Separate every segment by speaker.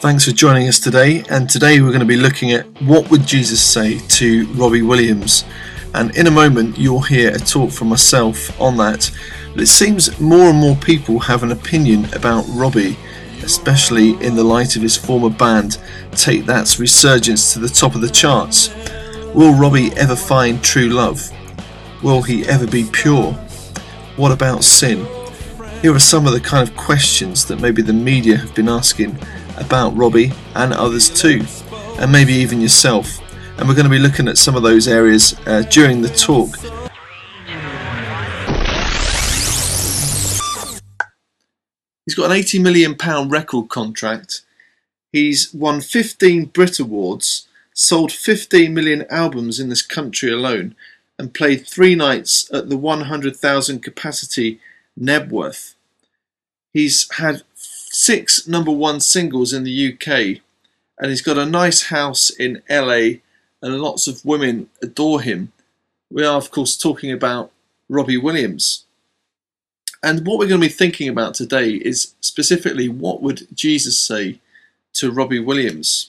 Speaker 1: Thanks for joining us today. And today we're going to be looking at what would Jesus say to Robbie Williams. And in a moment you'll hear a talk from myself on that. But it seems more and more people have an opinion about Robbie, especially in the light of his former band Take That's resurgence to the top of the charts. Will Robbie ever find true love? Will he ever be pure? What about sin? Here are some of the kind of questions that maybe the media have been asking about Robbie and others too, and maybe even yourself. And we're going to be looking at some of those areas uh, during the talk. He's got an 80 million pound record contract. He's won 15 Brit Awards, sold 15 million albums in this country alone, and played three nights at the 100,000 capacity Knebworth. He's had six number one singles in the UK, and he's got a nice house in LA, and lots of women adore him. We are, of course, talking about Robbie Williams. And what we're going to be thinking about today is specifically what would Jesus say to Robbie Williams?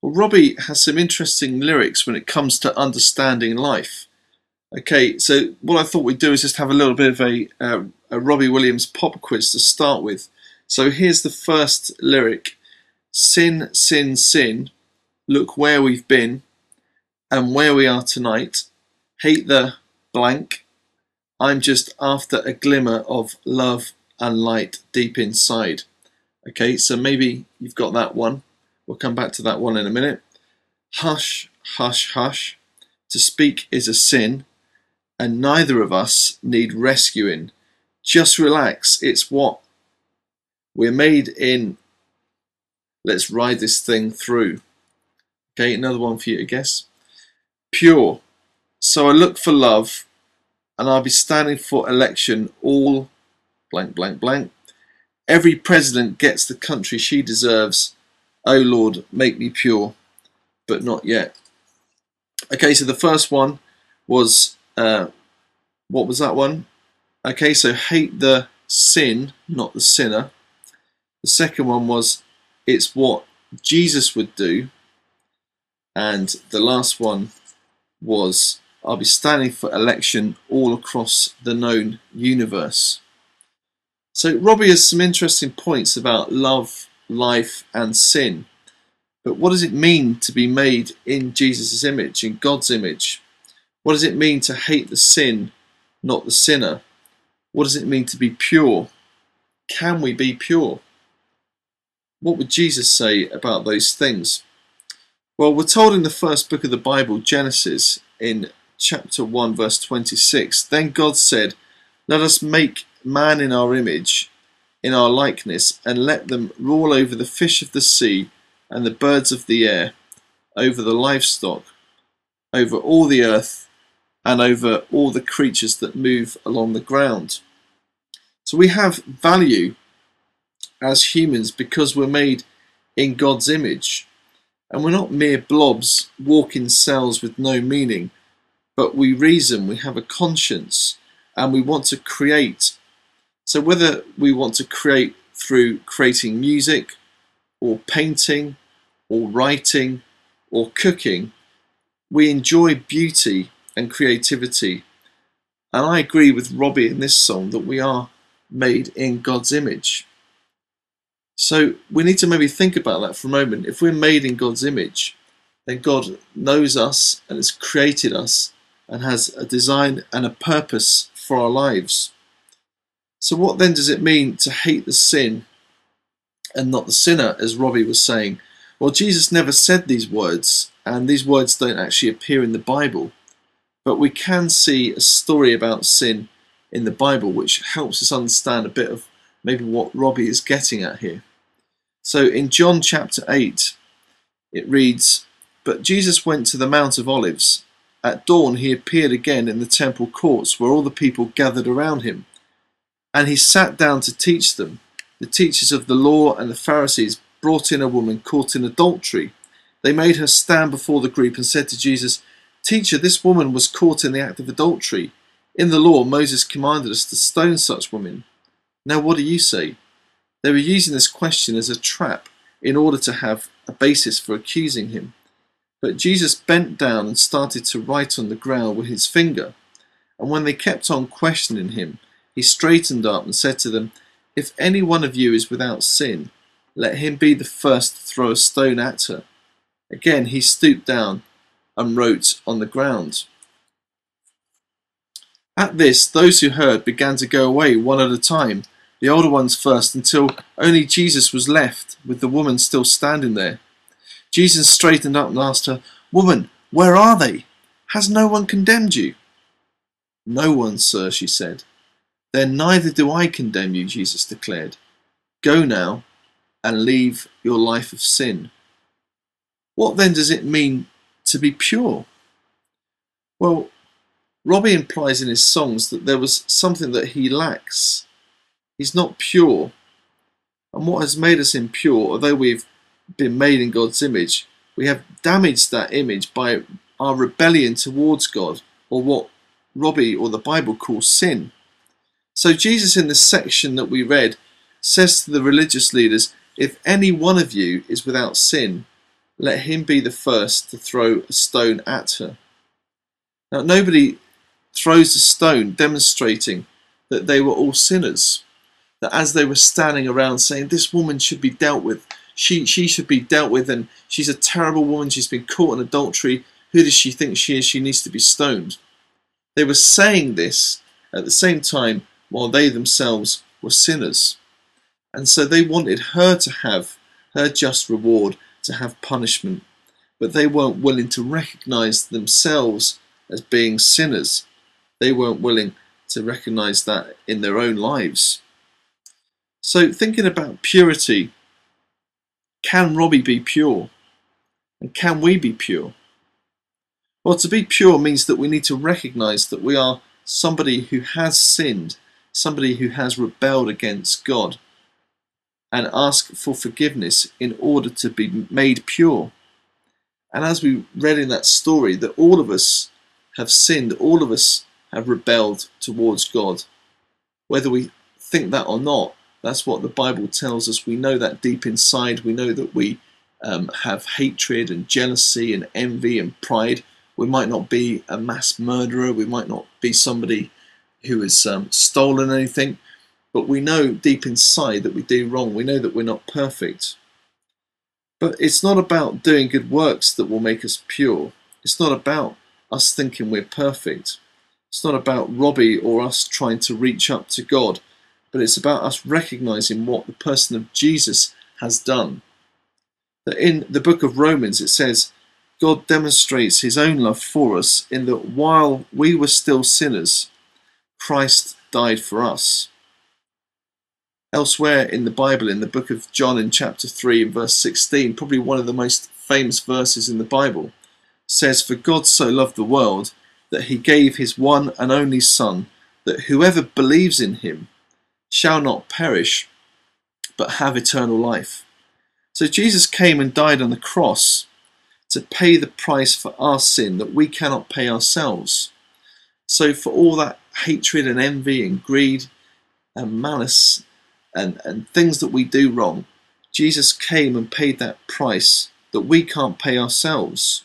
Speaker 1: Well, Robbie has some interesting lyrics when it comes to understanding life. Okay, so what I thought we'd do is just have a little bit of a, uh, a Robbie Williams pop quiz to start with. So here's the first lyric Sin, sin, sin, look where we've been and where we are tonight. Hate the blank. I'm just after a glimmer of love and light deep inside. Okay, so maybe you've got that one. We'll come back to that one in a minute. Hush, hush, hush. To speak is a sin, and neither of us need rescuing. Just relax, it's what we're made in. Let's ride this thing through. Okay, another one for you to guess. Pure. So I look for love, and I'll be standing for election all blank, blank, blank. Every president gets the country she deserves. Oh Lord, make me pure, but not yet. Okay, so the first one was uh, what was that one? Okay, so hate the sin, not the sinner. The second one was it's what Jesus would do. And the last one was I'll be standing for election all across the known universe. So Robbie has some interesting points about love, life, and sin. But what does it mean to be made in Jesus' image, in God's image? What does it mean to hate the sin, not the sinner? What does it mean to be pure? Can we be pure? What would Jesus say about those things? Well, we're told in the first book of the Bible, Genesis, in chapter 1, verse 26, Then God said, Let us make man in our image, in our likeness, and let them rule over the fish of the sea and the birds of the air, over the livestock, over all the earth, and over all the creatures that move along the ground. So we have value as humans because we're made in God's image. And we're not mere blobs, walking cells with no meaning, but we reason, we have a conscience, and we want to create. So, whether we want to create through creating music, or painting, or writing, or cooking, we enjoy beauty and creativity. And I agree with Robbie in this song that we are made in God's image. So we need to maybe think about that for a moment. If we're made in God's image, then God knows us and has created us and has a design and a purpose for our lives. So, what then does it mean to hate the sin and not the sinner, as Robbie was saying? Well, Jesus never said these words, and these words don't actually appear in the Bible. But we can see a story about sin in the Bible, which helps us understand a bit of maybe what Robbie is getting at here. So in John chapter 8, it reads, But Jesus went to the Mount of Olives. At dawn he appeared again in the temple courts where all the people gathered around him. And he sat down to teach them. The teachers of the law and the Pharisees brought in a woman caught in adultery. They made her stand before the group and said to Jesus, Teacher, this woman was caught in the act of adultery. In the law, Moses commanded us to stone such women. Now, what do you say? They were using this question as a trap in order to have a basis for accusing him. But Jesus bent down and started to write on the ground with his finger. And when they kept on questioning him, he straightened up and said to them, If any one of you is without sin, let him be the first to throw a stone at her. Again he stooped down and wrote on the ground. At this, those who heard began to go away one at a time, the older ones first, until only Jesus was left, with the woman still standing there. Jesus straightened up and asked her, Woman, where are they? Has no one condemned you? No one, sir, she said. Then neither do I condemn you, Jesus declared. Go now and leave your life of sin. What then does it mean to be pure? Well, Robbie implies in his songs that there was something that he lacks. He's not pure. And what has made us impure, although we've been made in God's image, we have damaged that image by our rebellion towards God, or what Robbie or the Bible calls sin. So Jesus in this section that we read says to the religious leaders, if any one of you is without sin, let him be the first to throw a stone at her. Now nobody throws a stone demonstrating that they were all sinners. That as they were standing around saying, This woman should be dealt with, she, she should be dealt with, and she's a terrible woman, she's been caught in adultery, who does she think she is? She needs to be stoned. They were saying this at the same time while they themselves were sinners. And so they wanted her to have her just reward, to have punishment. But they weren't willing to recognize themselves as being sinners. They weren't willing to recognize that in their own lives. So, thinking about purity, can Robbie be pure? And can we be pure? Well, to be pure means that we need to recognize that we are somebody who has sinned, somebody who has rebelled against God, and ask for forgiveness in order to be made pure. And as we read in that story, that all of us have sinned, all of us have rebelled towards God. Whether we think that or not, that's what the Bible tells us. We know that deep inside. We know that we um, have hatred and jealousy and envy and pride. We might not be a mass murderer. We might not be somebody who has um, stolen anything. But we know deep inside that we do wrong. We know that we're not perfect. But it's not about doing good works that will make us pure. It's not about us thinking we're perfect. It's not about Robbie or us trying to reach up to God, but it's about us recognizing what the person of Jesus has done. That in the book of Romans it says, God demonstrates his own love for us in that while we were still sinners, Christ died for us. Elsewhere in the Bible, in the book of John, in chapter 3, and verse 16, probably one of the most famous verses in the Bible, says, For God so loved the world that he gave his one and only Son, that whoever believes in him shall not perish, but have eternal life. So Jesus came and died on the cross to pay the price for our sin that we cannot pay ourselves. So for all that hatred and envy and greed and malice and, and things that we do wrong, Jesus came and paid that price that we can't pay ourselves.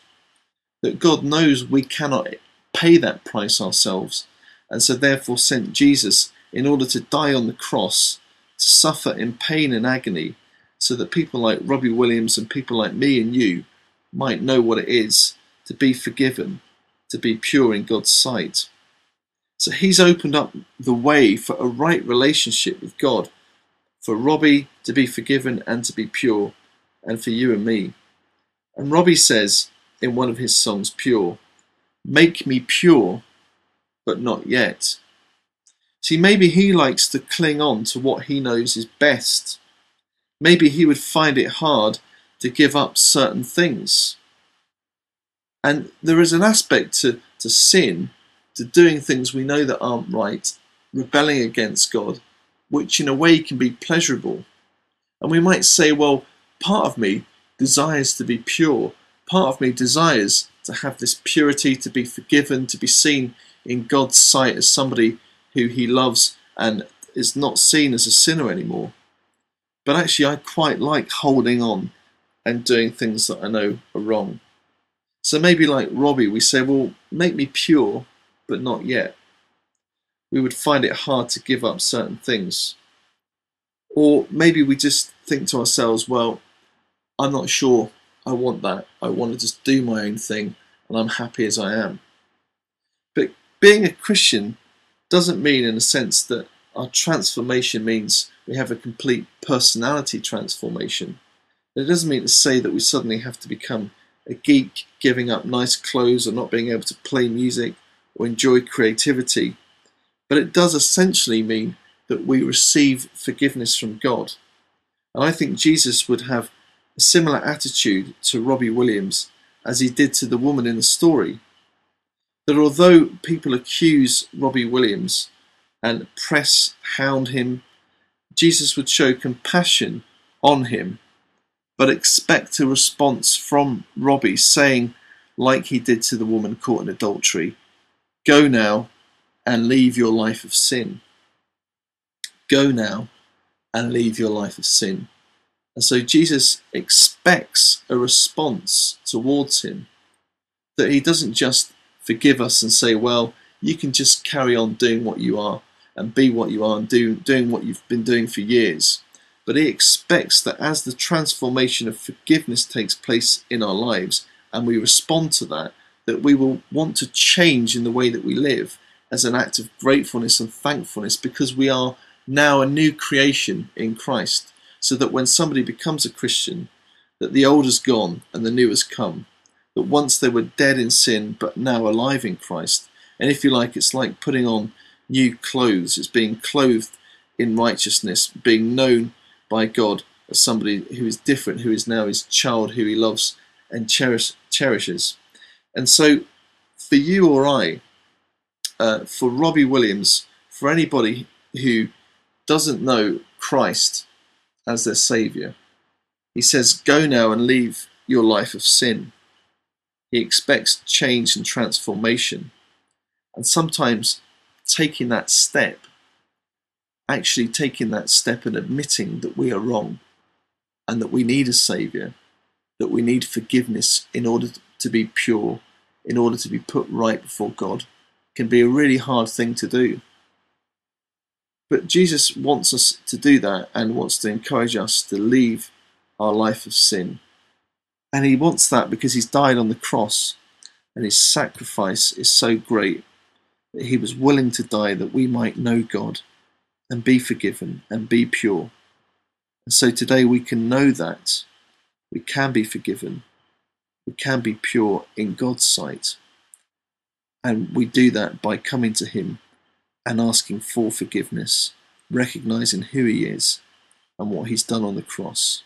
Speaker 1: That God knows we cannot pay that price ourselves, and so therefore sent Jesus in order to die on the cross, to suffer in pain and agony, so that people like Robbie Williams and people like me and you might know what it is to be forgiven, to be pure in God's sight. So he's opened up the way for a right relationship with God, for Robbie to be forgiven and to be pure, and for you and me. And Robbie says in one of his songs, Pure, Make me pure, but not yet. See, maybe he likes to cling on to what he knows is best. Maybe he would find it hard to give up certain things. And there is an aspect to, to sin, to doing things we know that aren't right, rebelling against God, which in a way can be pleasurable. And we might say, well, part of me desires to be pure, part of me desires to have this purity, to be forgiven, to be seen in God's sight as somebody who he loves and is not seen as a sinner anymore. But actually, I quite like holding on and doing things that I know are wrong. So maybe, like Robbie, we say, Well, make me pure, but not yet. We would find it hard to give up certain things. Or maybe we just think to ourselves, Well, I'm not sure I want that. I want to just do my own thing and I'm happy as I am. But being a Christian doesn't mean, in a sense, that our transformation means we have a complete personality transformation. It doesn't mean to say that we suddenly have to become a geek, giving up nice clothes or not being able to play music or enjoy creativity. But it does essentially mean that we receive forgiveness from God. And I think Jesus would have a similar attitude to Robbie Williams as he did to the woman in the story. That although people accuse Robbie Williams and press hound him, Jesus would show compassion on him, but expect a response from Robbie saying, like he did to the woman caught in adultery, Go now and leave your life of sin. Go now and leave your life of sin. And so Jesus expects a response towards him. That he doesn't just forgive us and say, well, you can just carry on doing what you are and be what you are and do, doing what you've been doing for years. But he expects that as the transformation of forgiveness takes place in our lives and we respond to that, that we will want to change in the way that we live as an act of gratefulness and thankfulness because we are now a new creation in Christ so that when somebody becomes a Christian, that the old has gone and the new has come. That once they were dead in sin, but now alive in Christ. And if you like, it's like putting on new clothes. It's being clothed in righteousness, being known by God as somebody who is different, who is now his child, who he loves and cherish, cherishes. And so, for you or I, uh, for Robbie Williams, for anybody who doesn't know Christ, as their Saviour. He says, Go now and leave your life of sin. He expects change and transformation. And sometimes taking that step, actually taking that step and admitting that we are wrong and that we need a Saviour, that we need forgiveness in order to be pure, in order to be put right before God, can be a really hard thing to do. But Jesus wants us to do that and wants to encourage us to leave our life of sin. And he wants that because he's died on the cross and his sacrifice is so great that he was willing to die that we might know God and be forgiven and be pure. And so today we can know that we can be forgiven, we can be pure in God's sight. And we do that by coming to him and asking for forgiveness, recognizing who he is and what he's done on the cross.